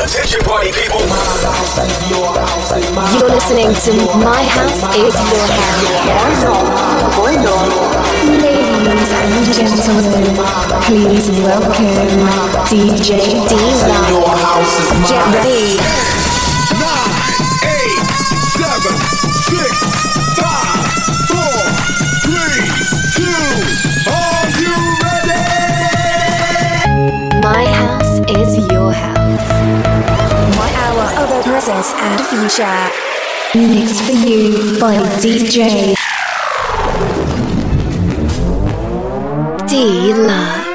Attention party people. You're listening to My House is Your House. Ladies and gentlemen, please welcome DJ D Your house is mine. Get ready. nine, eight, seven, six, present and future. Mixed for you by DJ Deluxe.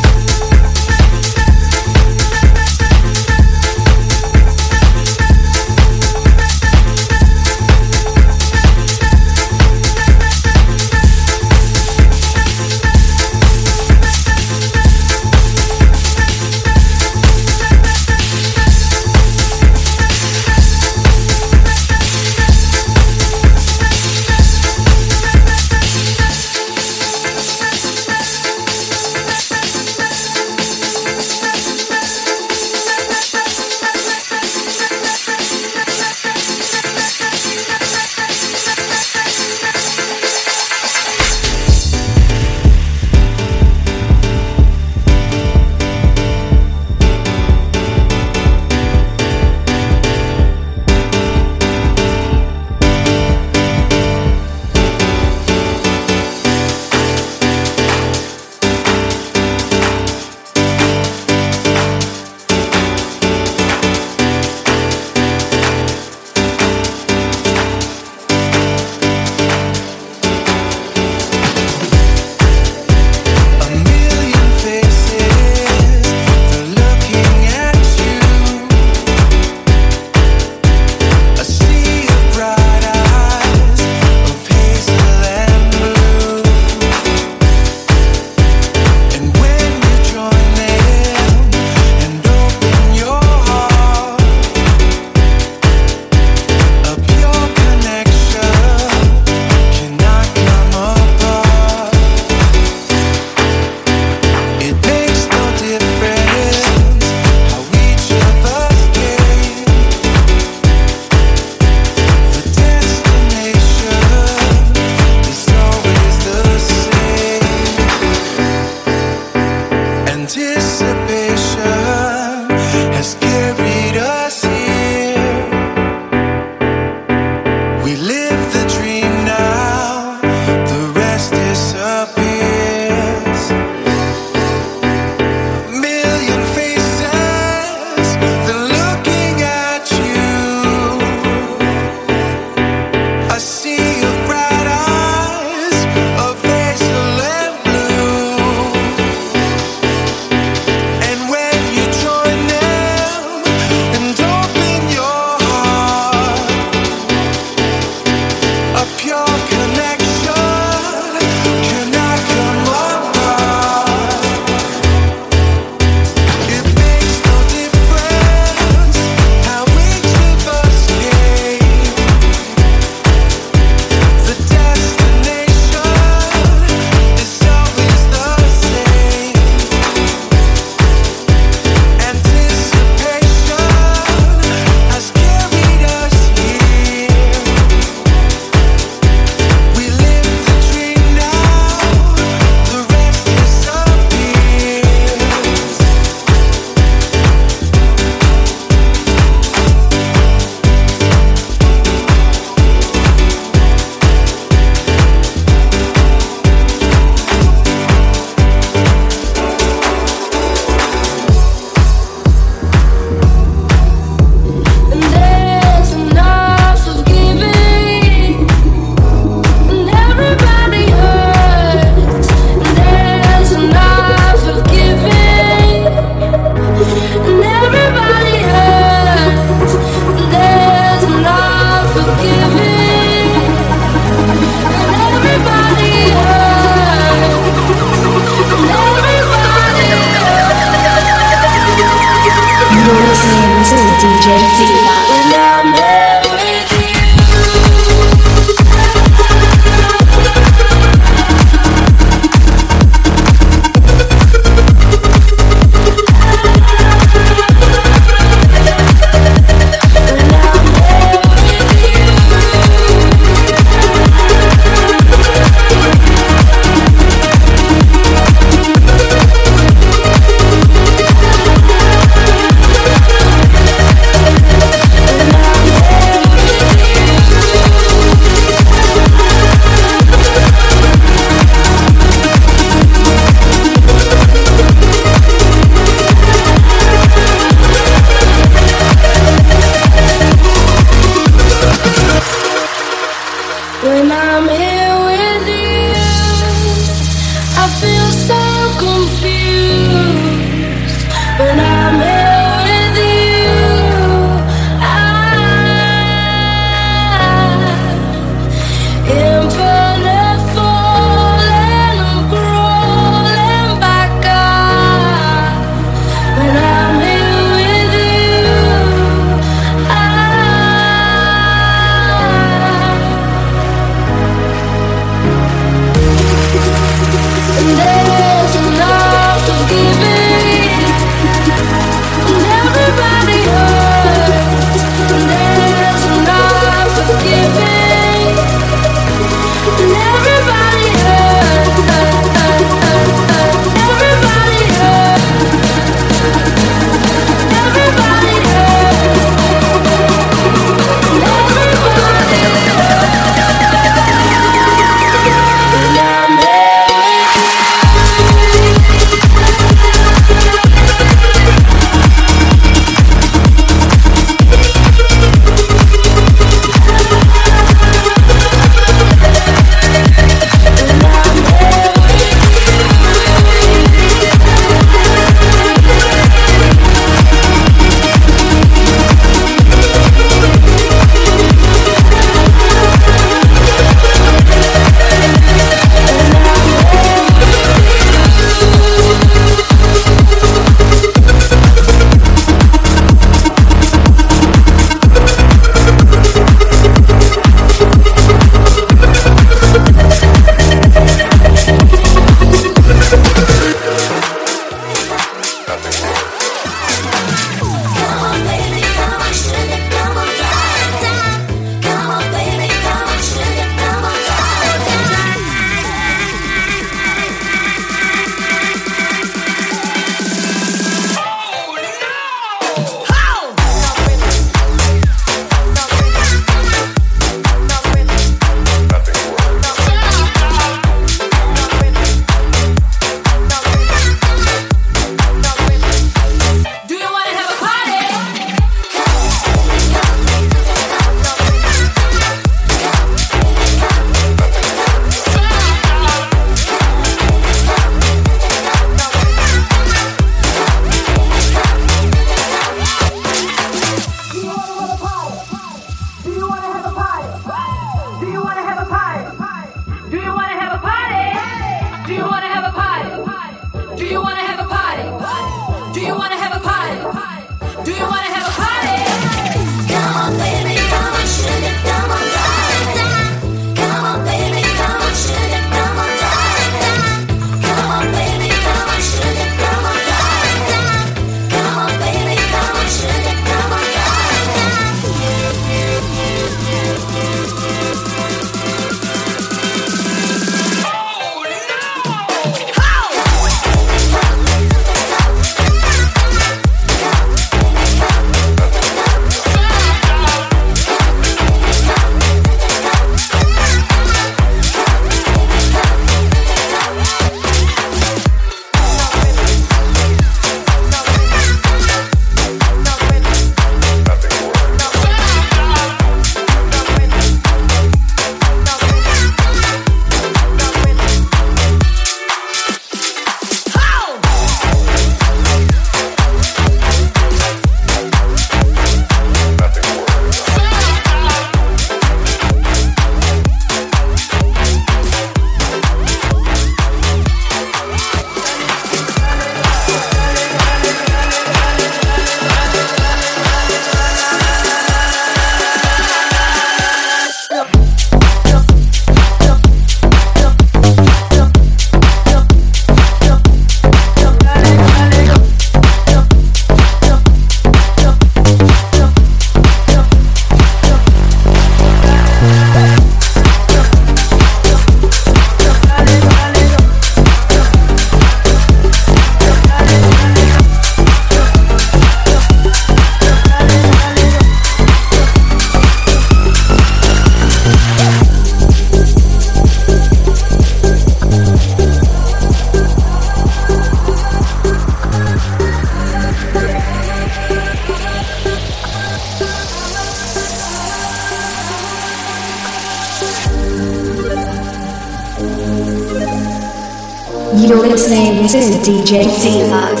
This is DJ Deluxe.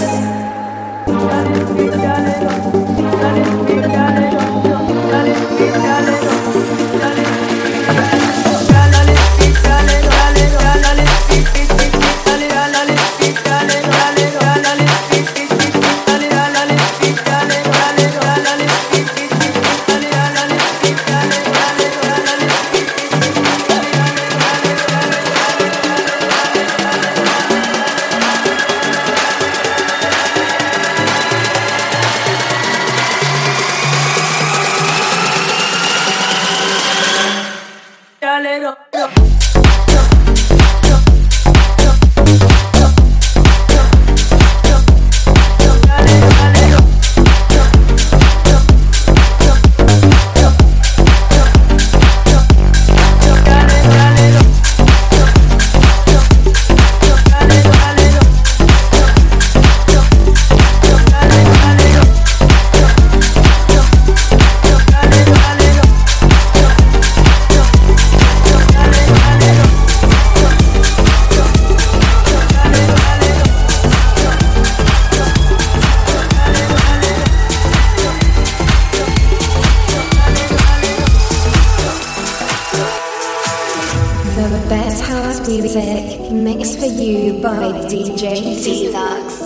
The best house music mixed for you by DJ T-Lux.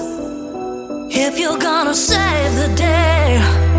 If you're gonna save the day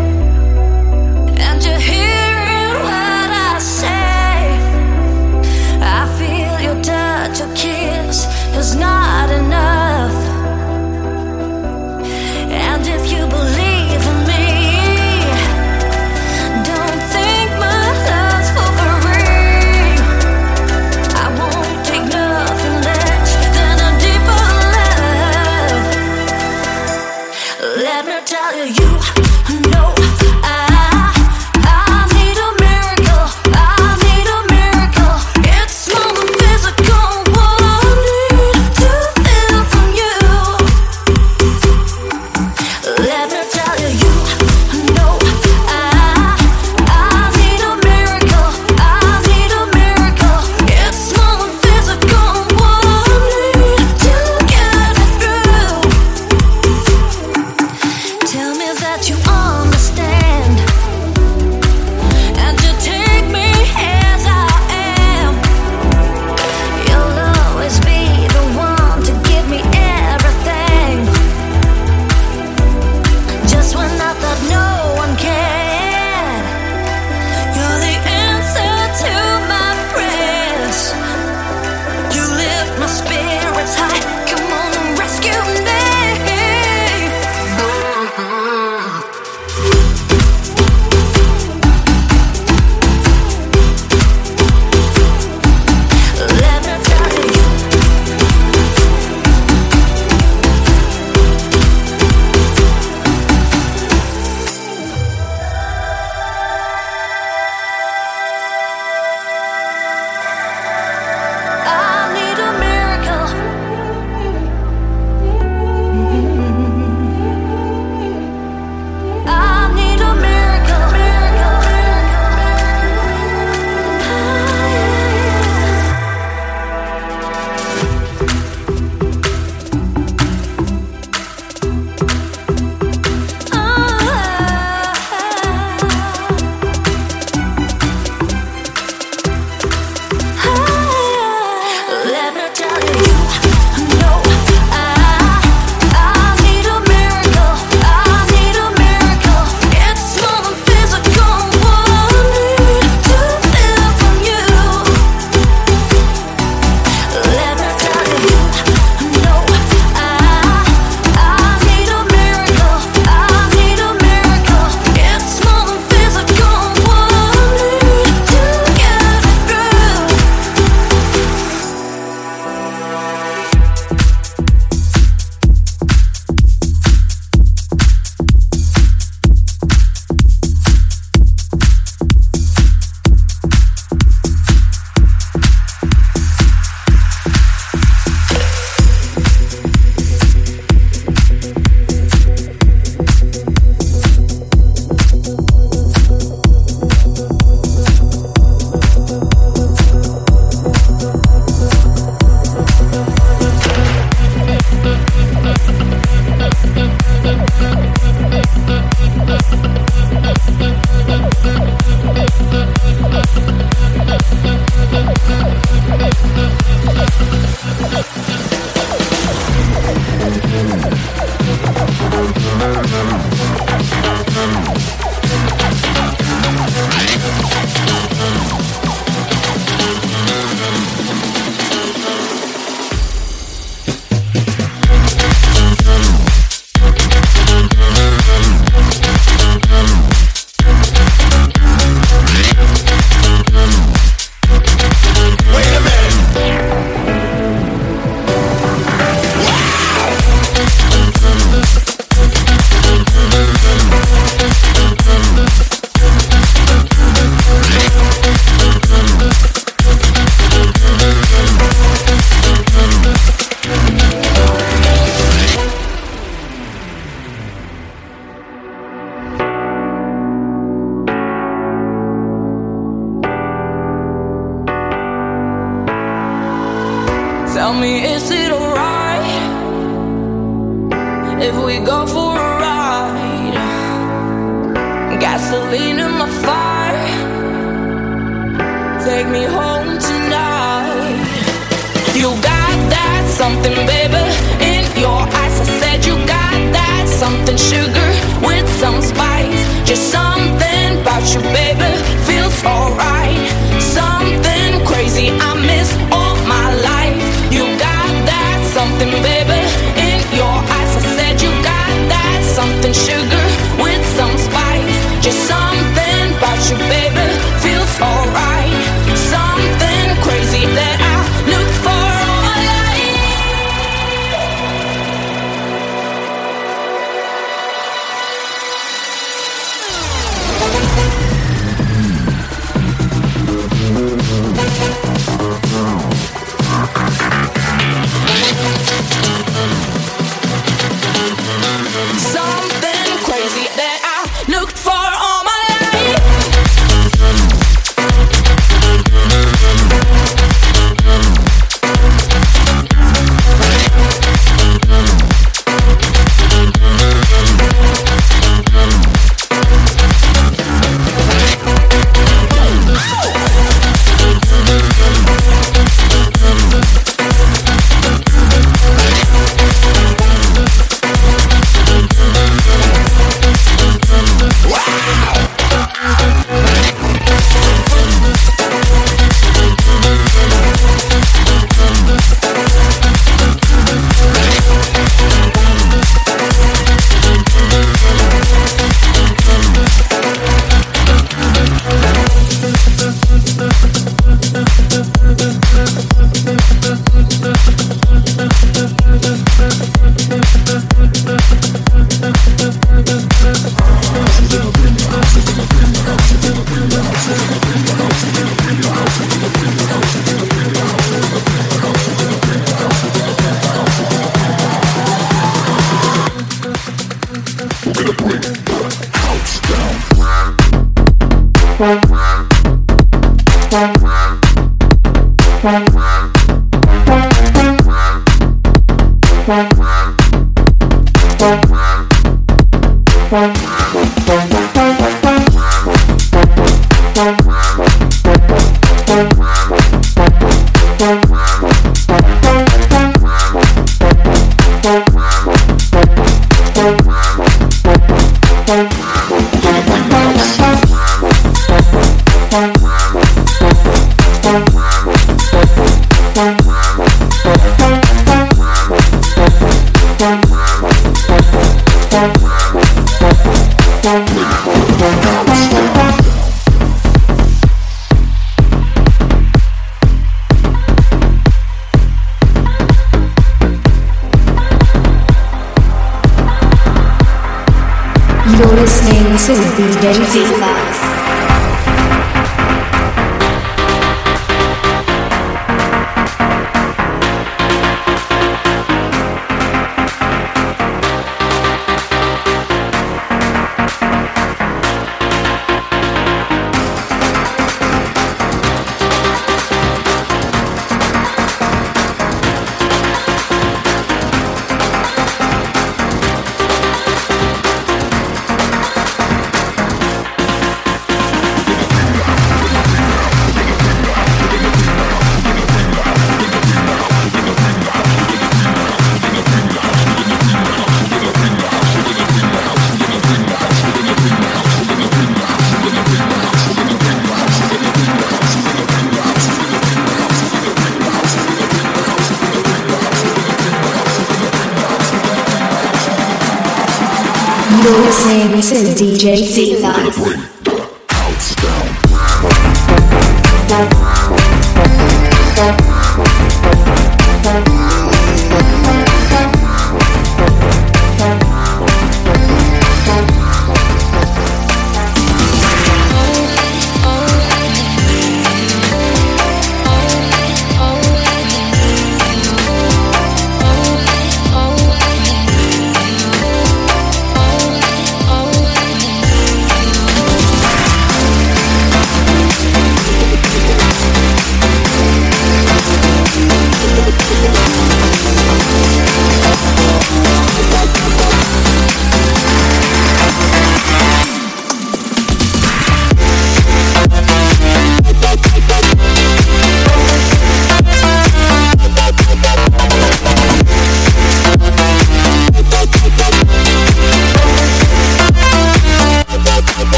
DJ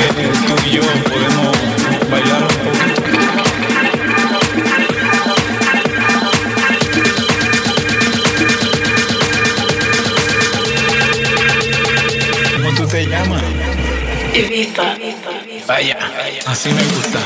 que tú y yo podemos bailar un poquito. ¿Cómo tú te llamas? Ibiza. Vaya, así me gusta.